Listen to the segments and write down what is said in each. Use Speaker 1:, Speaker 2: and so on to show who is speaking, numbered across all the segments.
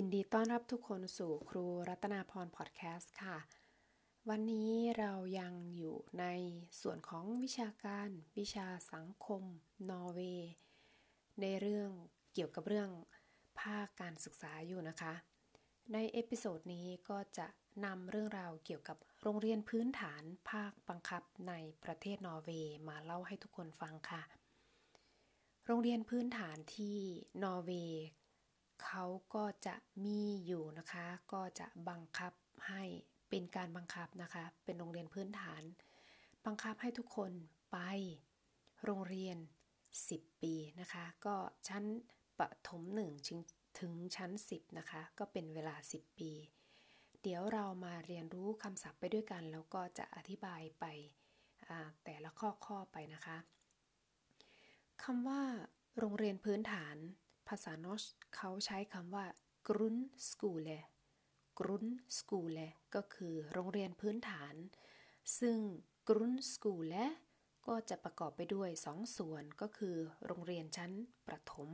Speaker 1: ยินดีต้อนรับทุกคนสู่ครูรัตนาพรพอดแคสต์ค่ะ วันนี้เรายังอยู่ในส่วนของวิชาการวิชาสังคม นอร์เวย์ ในเรื่องเกี่ยวกับเรื่องภาคการศึกษาอยู่นะคะ ใน episode นี้ก็จะนำเรื่องราวเกี่ยวกับโรงเรียนพื้นฐานภาคบังคับในประเทศนอร์เวย์มาเล่าให้ทุกคนฟังค่ะ โรงเรียนพื้นฐานที่นอร์เวย์ เขาก็จะมีอยู่นะคะ ก็จะบังคับให้เป็นการบังคับนะคะ เป็นโรงเรียนพื้นฐาน บังคับให้ทุกคนไปโรงเรียน 10 ปีนะคะ ก็ชั้นปฐมหนึ่งถึงชั้น 10 นะคะ ก็เป็นเวลา 10 ปี เดี๋ยวเรามาเรียนรู้คำศัพท์ไปด้วยกัน แล้วก็จะอธิบายไปแต่ละข้อข้อไปนะคะคำว่า โรงเรียนพื้นฐาน ภาษานอชเขาใช้คำว่า grundskole grundskole ก็คือโรงเรียนพื้นฐาน ซึ่ง grundskole ก็จะประกอบไปด้วยสองส่วนก็คือ โรงเรียนชั้นประถม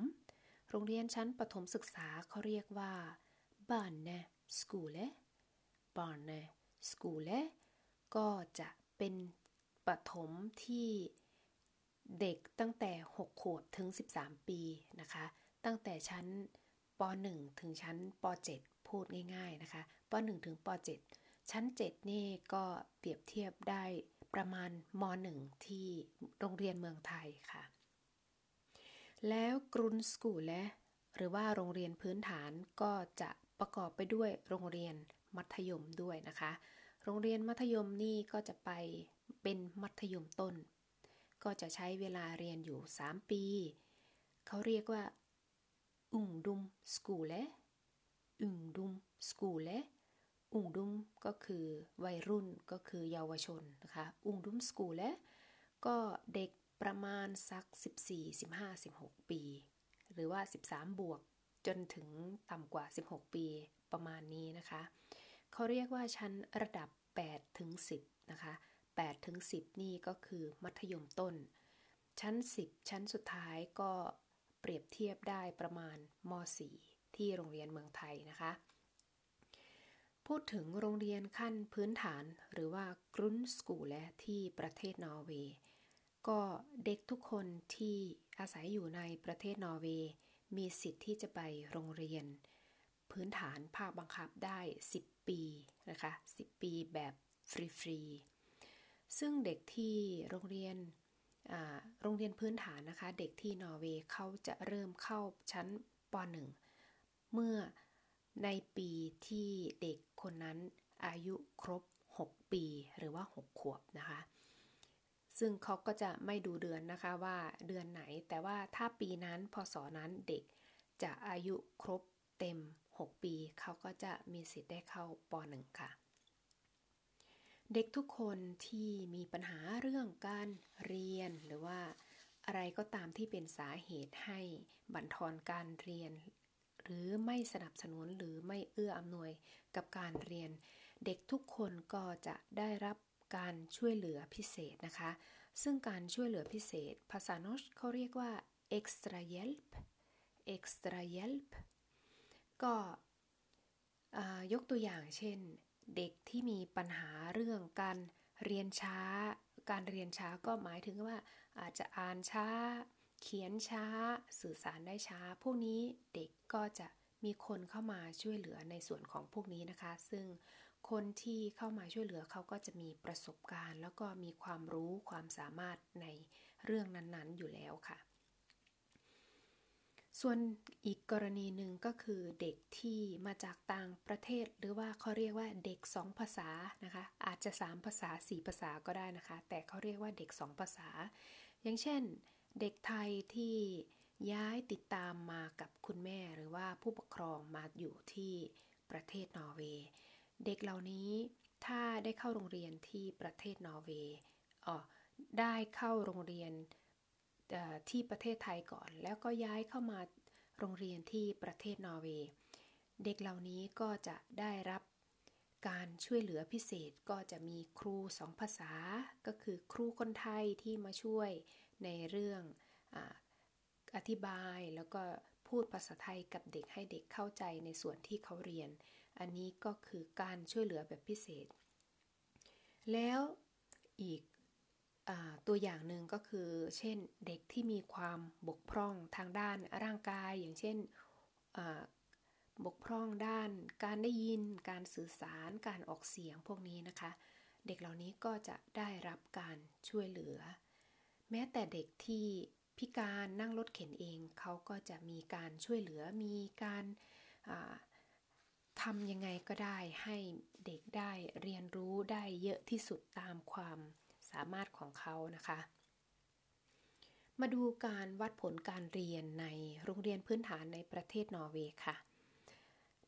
Speaker 1: โรงเรียนชั้นประถมศึกษาเขาเรียกว่า barne skole barne skole ก็จะเป็นประถมที่เด็กตั้งแต่ 6 ขวบถึง 13 ปีนะคะ ตั้งแต่ชั้นป .1 ถึงชั้นป .7 พูดง่ายๆนะคะป .1 ถึงป .7 ชั้น 7 นี่ก็เปรียบเทียบได้ประมาณม .1 ที่โรงเรียนเมืองไทยค่ะ แล้วกรุนสกูลและหรือว่าโรงเรียนพื้นฐานก็จะประกอบไปด้วยโรงเรียนมัธยมด้วยนะคะ โรงเรียนมัธยมนี่ก็จะไปเป็นมัธยมต้น ก็จะใช้เวลาเรียนอยู่ 3 ปี เขาเรียกว่า อุงดุมสกูเลอุงดุมสกูเลอุงดุมก็คือวัยรุ่นก็คือเยาวชนนะคะอุงดุมสกูเลก็เด็กประมาณสัก 14 15 16 ปี หรือว่า 13 บวกจนถึงต่ำกว่า 16 ปีประมาณนี้นะคะ เขาเรียกว่าชั้นระดับ8ถึง10นะคะ8ถึง10 นี่ก็คือมัธยมต้น ชั้น 10 ชั้นสุดท้ายก็ เปรียบเทียบได้ประมาณม .4 ที่โรงเรียนเมืองไทยนะคะ พูดถึงโรงเรียนขั้นพื้นฐานหรือว่ากรุนสกูลและที่ประเทศนอร์เวย์ก็เด็กทุกคนที่อาศัยอยู่ในประเทศนอร์เวย์มีสิทธิ์ที่จะไปโรงเรียน พื้นฐานภาคบังคับได้ 10 ปีนะคะ 10 ปีแบบฟรีๆซึ่งเด็กที่โรงเรียน โรงเรียนพื้นฐานนะคะ เด็กที่นอร์เวย์เขาจะเริ่มเข้าชั้นป .1 เมื่อในปีที่เด็กคนนั้นอายุครบ 6 ปีหรือว่า 6 ขวบนะคะ ซึ่งเขาก็จะไม่ดูเดือนนะคะว่าเดือนไหน แต่ว่าถ้าปีนั้นพศนั้นเด็กจะอายุครบเต็ม 6 ปี เขาก็จะมีสิทธิ์ได้เข้าป .1 ค่ะ เด็กทุกคนที่มีปัญหาเรื่องการเรียน หรือว่าอะไรก็ตามที่เป็นสาเหตุให้บั่นทอนการเรียน หรือไม่สนับสนุนหรือไม่เอื้ออำนวยกับการเรียน เด็กทุกคนก็จะได้รับการช่วยเหลือพิเศษนะคะ ซึ่งการช่วยเหลือพิเศษ ภาษาโนชเขาเรียกว่า extra hjälp extra hjälp ก็ยกตัวอย่างเช่น เด็กที่มีปัญหาเรื่องการเรียนช้า การเรียนช้าก็หมายถึงว่าอาจจะอ่านช้า เขียนช้า สื่อสารได้ช้า พวกนี้เด็กก็จะมีคนเข้ามาช่วยเหลือในส่วนของพวกนี้นะคะ ซึ่งคนที่เข้ามาช่วยเหลือเขาก็จะมีประสบการณ์ แล้วก็มีความรู้ความสามารถในเรื่องนั้นๆอยู่แล้วค่ะ ส่วนอีกกรณีหนึ่งก็คือเด็กที่มาจากต่างประเทศ หรือว่าเขาเรียกว่าเด็กสองภาษานะคะ อาจจะ 3 ภาษา 4 ภาษาก็ได้นะคะ แต่เขาเรียกว่าเด็กสองภาษา อย่างเช่น เด็กไทยที่ย้ายติดตามมากับคุณแม่หรือว่าผู้ปกครองมาอยู่ที่ประเทศนอร์เวย์เด็กเหล่านี้ถ้าได้เข้าโรงเรียนที่ประเทศนอร์เวย์อ๋อได้เข้าโรงเรียน ที่ประเทศไทยก่อน แล้วก็ย้ายเข้ามาโรงเรียนที่ประเทศนอร์เวย์เด็กเหล่านี้ก็จะได้รับการช่วยเหลือพิเศษก็จะมีครูสองภาษา ก็คือครูคนไทยที่มาช่วยในเรื่องออธิบายแล้วก็พูดภาษาไทยกับเด็กให้เด็กเข้าใจในส่วนที่เขาเรียน อันนี้ก็คือการช่วยเหลือแบบพิเศษ แล้วอีก ตัวอย่างหนึ่งก็คือ เช่นเด็กที่มีความบกพร่องทางด้านร่างกาย อย่างเช่นบกพร่องด้านการได้ยิน การสื่อสาร การออกเสียงพวกนี้นะคะ เด็กเหล่านี้ก็จะได้รับการช่วยเหลือ แม้แต่เด็กที่พิการนั่งรถเข็นเองเขาก็จะมีการช่วยเหลือมีการทำยังไงก็ได้ให้เด็กได้เรียนรู้ได้เยอะที่สุดตามความ สามารถของเขานะคะ มาดูการวัดผลการเรียนในโรงเรียนพื้นฐานในประเทศนอร์เวย์ค่ะ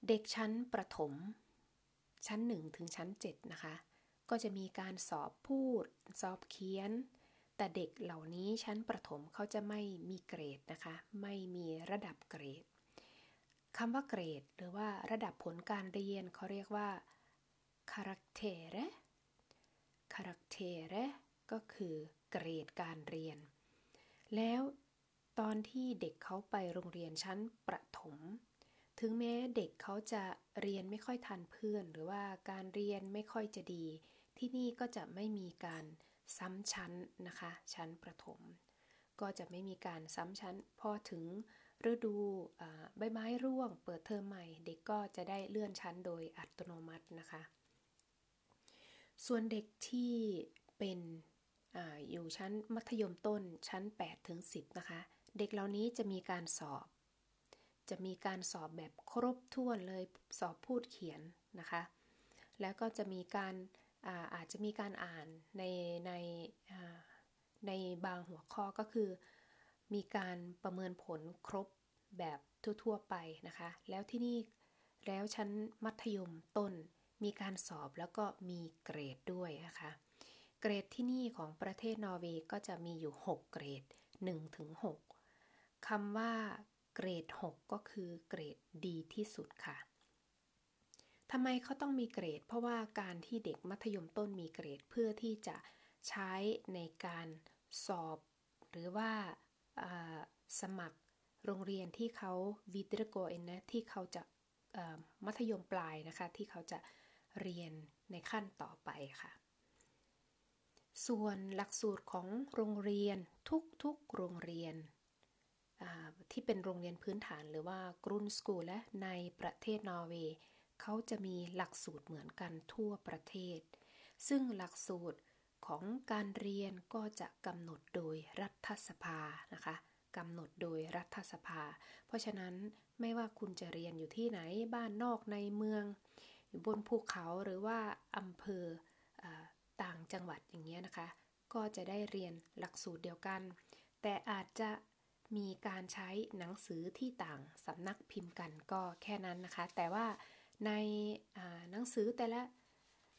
Speaker 1: เด็กชั้นประถม ชั้น 1 ถึงชั้น 7 นะคะ ก็จะมีการสอบพูด สอบเขียน แต่เด็กเหล่านี้ชั้นประถมเขาจะไม่มีเกรดนะคะ ไม่มีระดับเกรดคำว่าเกรด หรือว่าระดับผลการเรียนเขาเรียกว่า karaktere karaktere ก็คือเกรดการเรียน แล้วตอนที่เด็กเขาไปโรงเรียนชั้นประถม ถึงแม้เด็กเขาจะเรียนไม่ค่อยทันเพื่อน หรือว่าการเรียนไม่ค่อยจะดี ที่นี่ก็จะไม่มีการซ้ำชั้นนะคะ ชั้นประถม ก็จะไม่มีการซ้ำชั้น พอถึงฤดูใบไม้ร่วง เปิดเทอมใหม่ เด็กก็จะได้เลื่อนชั้นโดยอัตโนมัตินะคะ ส่วนเด็กที่เป็นออยู่ชั้นมัธยมต้นชั้น8ถึง10 นะคะ เด็กเหล่านี้จะมีการสอบ จะมีการสอบแบบครบถ้วนเลยสอบพูดเขียนนะคะ แล้วก็จะมีการอาอาจจะมีการอ่านในในในบางหัวข้อก็คือ มีการประเมินผลครบแบบทั่วๆไปนะคะ แล้วที่นี่แล้วชั้นมัธยมต้น มีการสอบแล้วก็มีเกรดด้วยนะคะ เกรดที่นี่ของประเทศนอร์เวย์ก็จะมีอยู่ 6 เกรด1ถึง6คำว่าเกรด 6 ก็คือเกรดดีที่สุดค่ะทำไมเขาต้องมีเกรด เพราะว่าการที่เด็กมัธยมต้นมีเกรดเพื่อที่จะใช้ในการสอบ หรือว่าสมัครโรงเรียนที่เขาวิดร์โกเอนนะที่เขาจะมัธยมปลายนะคะ ที่เขาจะ เรียนในขั้นต่อไปค่ะ ส่วนหลักสูตรของโรงเรียนทุกๆโรงเรียนที่เป็นโรงเรียนพื้นฐานหรือว่ากรุนสกูลและในประเทศนอร์เวย์เขาจะมีหลักสูตรเหมือนกันทั่วประเทศ ซึ่งหลักสูตรของการเรียนก็จะกำหนดโดยรัฐสภานะคะกำหนดโดยรัฐสภา เพราะฉะนั้นไม่ว่าคุณจะเรียนอยู่ที่ไหนบ้านนอกในเมือง อยู่บนภูเขาหรือว่าอำเภออต่างจังหวัดอย่างเงี้ยนะคะ ก็จะได้เรียนหลักสูตรเดียวกัน แต่อาจจะมีการใช้หนังสือที่ต่างสำนักพิมพ์กันก็แค่นั้นนะคะ แต่ว่าในหนังสือแต่ละ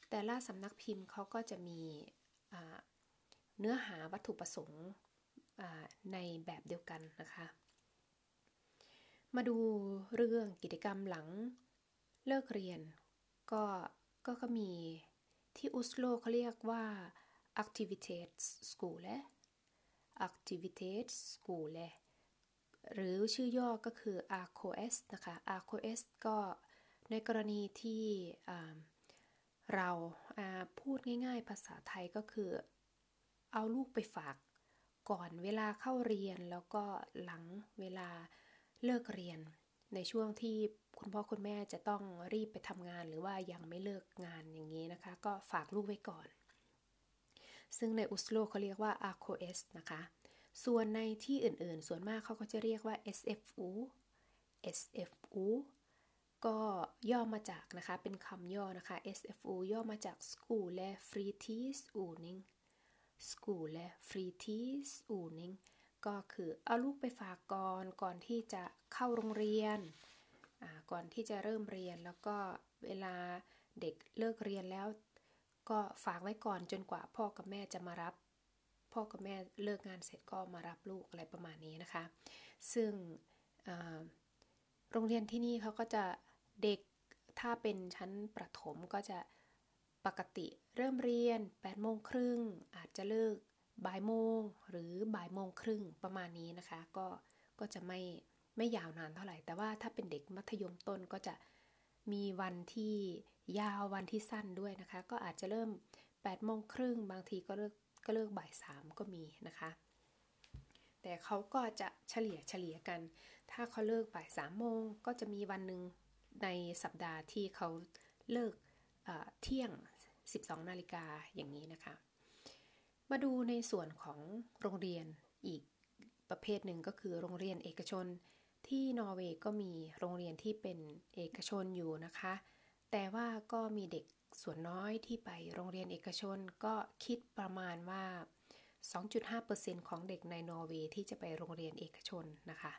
Speaker 1: แต่ละสำนักพิมพ์เขาก็จะมีเนื้อหาวัตถุประสงค์ในแบบเดียวกันนะคะ มาดูเรื่องกิจกรรมหลังเลิกเรียน ก็ก็ก็มีที่อุสโลเขาเรียกว่า activities school activities school หรือชื่อย่อก็คือ ARCOS นะคะ ARCOS ก็ในกรณีที่เราพูดง่ายๆ ภาษาไทยก็คือ เอาลูกไปฝากก่อนเวลาเข้าเรียนแล้วก็หลังเวลาเลิกเรียน ในช่วงที่คุณพ่อคุณแม่จะต้องรีบไปทำงานหรือว่ายังไม่เลิกงานอย่างนี้นะคะ ก็ฝากลูกไว้ก่อน ซึ่งในอุสโลเขาเรียกว่า RCOS นะคะ ส่วนในที่อื่นๆ ส่วนมากเขาก็จะเรียกว่า SFU SFU ก็ย่อมาจากนะคะ เป็นคำย่อนะคะ SFU ย่อมาจาก School และ Fritidsordning School และ Fritidsordning ก็คือเอาลูกไปฝากก่อนก่อนที่จะเข้าโรงเรียน ก่อนที่จะเริ่มเรียนแล้วก็เวลาเด็กเลิกเรียนแล้ว ก็ฝากไว้ก่อนจนกว่าพ่อกับแม่จะมารับ พ่อกับแม่เลิกงานเสร็จก็มารับลูกอะไรประมาณนี้นะคะ ซึ่งโรงเรียนที่นี่เขาก็จะเด็กถ้าเป็นชั้นประถมก็จะปกติเริ่มเรียน8โมงครึ่งอาจจะเลิก บ่ายโมงหรือบ่ายโมงครึ่งประมาณนี้นะคะ ก็ก็จะไม่ไม่ยาวนานเท่าไหร่ แต่ว่าถ้าเป็นเด็กมัธยมต้นก็จะมีวันที่ยาววันที่สั้นด้วยนะคะ ก็อาจจะเริ่ม8โมงครึ่งบางทีก็เลิกก็เลิกบ่ายสามก็มีนะคะ แต่เขาก็จะเฉลี่ยเฉลี่ยกัน ถ้าเขาเลิกบ่ายสามโมงก็จะมีวันหนึ่งในสัปดาห์ที่เขาเลิกเที่ยง 12 นาฬิกาอย่างนี้นะคะ มาดูในส่วนของโรงเรียนอีกประเภทหนึ่งก็คือโรงเรียนเอกชน ที่นอร์เวย์ก็มีโรงเรียนที่เป็นเอกชนอยู่นะคะ แต่ว่าก็มีเด็กส่วนน้อยที่ไปโรงเรียนเอกชนก็คิดประมาณว่า 2.5%ของเด็กในนอร์เวย์ที่จะไปโรงเรียนเอกชนนะคะ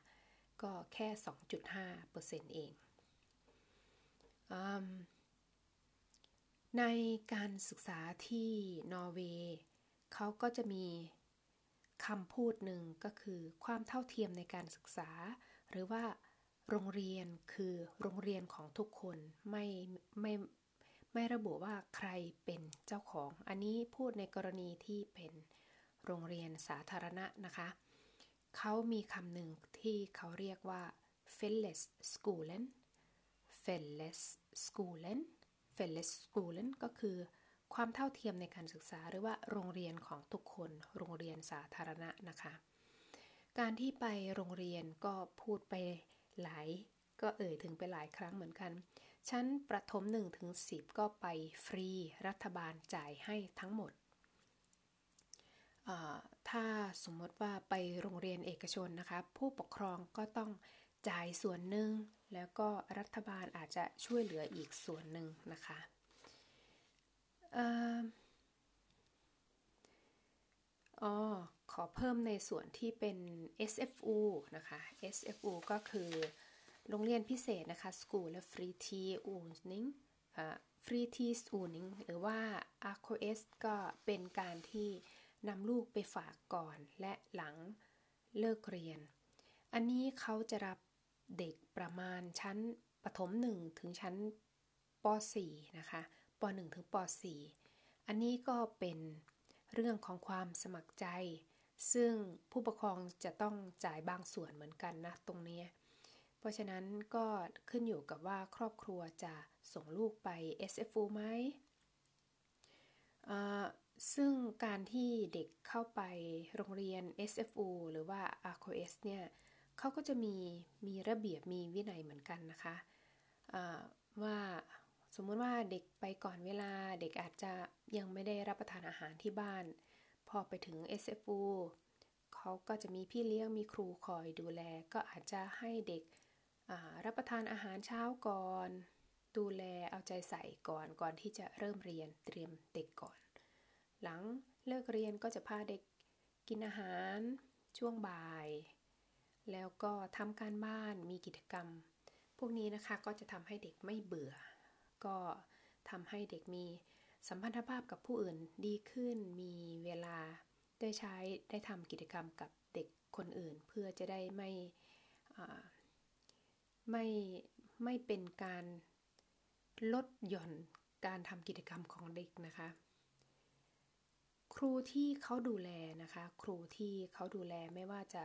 Speaker 1: ก็แค่ 2.5%เองในการศึกษาที่นอร์เวย์ เขาก็จะมีคำพูดหนึ่งก็คือความเท่าเทียมในการศึกษา หรือว่าโรงเรียนคือโรงเรียนของทุกคนไม่ไม่ไม่ระบุว่าใครเป็นเจ้าของ อันนี้พูดในกรณีที่เป็นโรงเรียนสาธารณะนะคะ เขามีคำหนึ่งที่เขาเรียกว่า felles skolen felles skolen felles skolen ก็คือ ความเท่าเทียมในการศึกษาหรือว่าโรงเรียนของทุกคน โรงเรียนสาธารณะนะคะ การที่ไปโรงเรียนก็พูดไปหลาย ก็เอ่ยถึงไปหลายครั้งเหมือนกัน ชั้นประถม1ถึง10 ก็ไปฟรีรัฐบาลจ่ายให้ทั้งหมด ถ้าสมมติว่าไปโรงเรียนเอกชนนะคะ ผู้ปกครองก็ต้องจ่ายส่วนหนึ่ง แล้วก็รัฐบาลอาจจะช่วยเหลืออีกส่วนหนึ่งนะคะ อ๋อขอเพิ่มในส่วนที่เป็น SFU นะคะ SFU ก็คือโรงเรียนพิเศษนะคะ School และ Free t e u n i n g Free t e u n i n g หรือว่า ARCOS ก็เป็นการที่นำลูกไปฝากก่อนและหลังเลิกเรียน อันนี้เขาจะรับเด็กประมาณชั้นประถม1ถึงชั้นป .4 นะคะป .1 ถึงป .4 อันนี้ก็เป็น เรื่องของความสมัครใจ ซึ่งผู้ปกครองจะต้องจ่ายบางส่วนเหมือนกันนะตรงนี้ เพราะฉะนั้นก็ขึ้นอยู่กับว่าครอบครัวจะส่งลูกไป SFU ไหม ซึ่งการที่เด็กเข้าไปโรงเรียน SFU หรือว่า RCOS เนี่ยเขาก็จะมีมีระเบียบมีวินัยเหมือนกันนะคะว่า สมมติว่าเด็กไปก่อนเวลาเด็กอาจจะยังไม่ได้รับประทานอาหารที่บ้าน พอไปถึง SFU เขาก็จะมีพี่เลี้ยงมีครูคอยดูแล ก็อาจจะให้เด็กรับประทานอาหารเช้าก่อน ดูแลเอาใจใส่ก่อนก่อนที่จะเริ่มเรียนเตรียมเด็กก่อน หลังเลิกเรียนก็จะพาเด็กกินอาหารช่วงบ่าย แล้วก็ทำการบ้านมีกิจกรรม พวกนี้นะคะก็จะทำให้เด็กไม่เบื่อ ก็ทำให้เด็กมีสัมพันธภาพกับผู้อื่นดีขึ้น มีเวลาได้ใช้ได้ทำกิจกรรมกับเด็กคนอื่น เพื่อจะได้ไม่ไม่ไม่เป็นการลดหย่อนการทำกิจกรรมของเด็กนะคะ ครูที่เขาดูแลนะคะ ครูที่เขาดูแลไม่ว่าจะ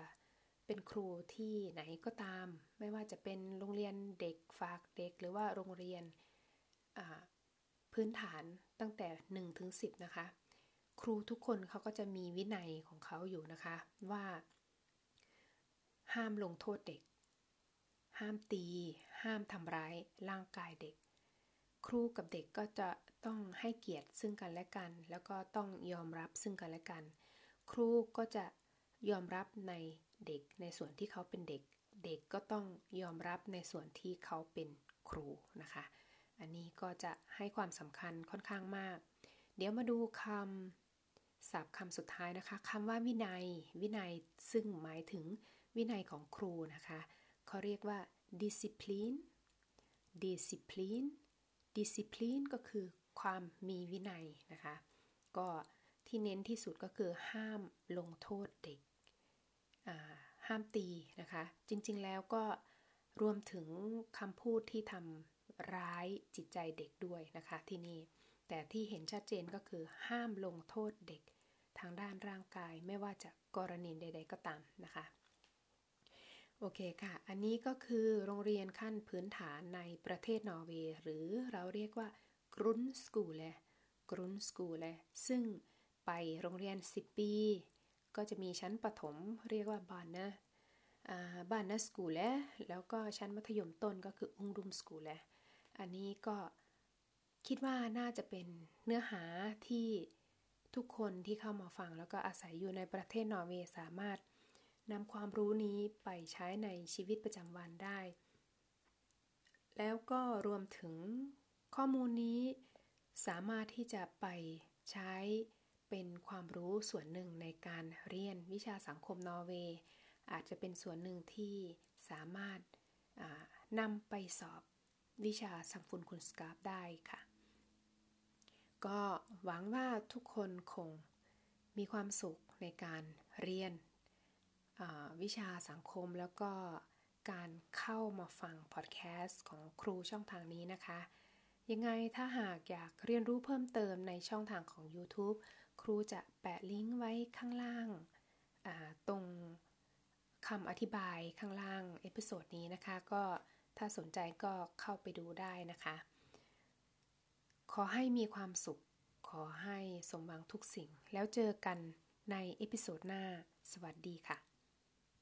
Speaker 1: เป็นครูที่ไหนก็ตาม ไม่ว่าจะเป็นโรงเรียนเด็กฝากเด็กหรือว่าโรงเรียน พื้นฐานตั้งแต่1ถึง10 นะคะ ครูทุกคนเขาก็จะมีวินัยของเขาอยู่นะคะ ว่า ห้ามลงโทษเด็ก ห้ามตี ห้ามทำร้ายร่างกายเด็ก ครูกับเด็กก็จะต้องให้เกียรติซึ่งกันและกัน แล้วก็ต้องยอมรับซึ่งกันและกัน ครูก็จะยอมรับในเด็กในส่วนที่เขาเป็นเด็ก เด็กก็ต้องยอมรับในส่วนที่เขาเป็นครูนะคะ อันนี้ก็จะให้ความสำคัญค่อนข้างมาก เดี๋ยวมาดูคำศัพท์คำสุดท้ายนะคะคำว่าวินัย วินัยซึ่งหมายถึงวินัยของครูนะคะเขาเรียกว่า discipline discipline discipline ก็คือความมีวินัยนะคะ ก็ที่เน้นที่สุดก็คือห้ามลงโทษเด็ก ห้ามตีนะคะ จริงๆแล้วก็รวมถึงคำพูดที่ทำ ร้ายจิตใจเด็กด้วยนะคะที่นี่ แต่ที่เห็นชัดเจนก็คือห้ามลงโทษเด็กทางด้านร่างกายไม่ว่าจะกรณีใด ๆ ก็ตามนะคะ โอเคค่ะ อันนี้ก็คือโรงเรียนขั้นพื้นฐานในประเทศนอร์เวย์ หรือเราเรียกว่ากรุนสกูเลกรุนสกูเลซึ่งไปโรงเรียน 10 ปี ก็จะมีชั้นประถมเรียกว่าบานนะบานนะสกูเลแล้วก็ชั้นมัธยมต้นก็คืออุงดุมสกูเล อันนี้ก็คิดว่าน่าจะเป็นเนื้อหาที่ทุกคนที่เข้ามาฟังแล้วก็อาศัยอยู่ในประเทศนอร์เวย์สามารถนำความรู้นี้ไปใช้ในชีวิตประจำวันได้ แล้วก็รวมถึงข้อมูลนี้สามารถที่จะไปใช้เป็นความรู้ส่วนหนึ่งในการเรียนวิชาสังคมนอร์เวย์อาจจะเป็นส่วนหนึ่งที่สามารถนำไปสอบ วิชาสัมฟุนคุณสกาฟได้ค่ะ ก็หวังว่าทุกคนคงมีความสุขในการเรียนวิชาสังคมแล้วก็การเข้ามาฟังพอดแคสต์ของครูช่องทางนี้นะคะ ยังไงถ้าหากอยากเรียนรู้เพิ่มเติมในช่องทางของ YouTube ครูจะแปะลิงก์ไว้ข้างล่างตรงคำอธิบายข้างล่าง episode นี้นะคะ ก็ ถ้าสนใจก็เข้าไปดูได้นะคะ ขอให้มีความสุข ขอให้สมหวังทุกสิ่ง แล้วเจอกันใน episode หน้า สวัสดีค่ะ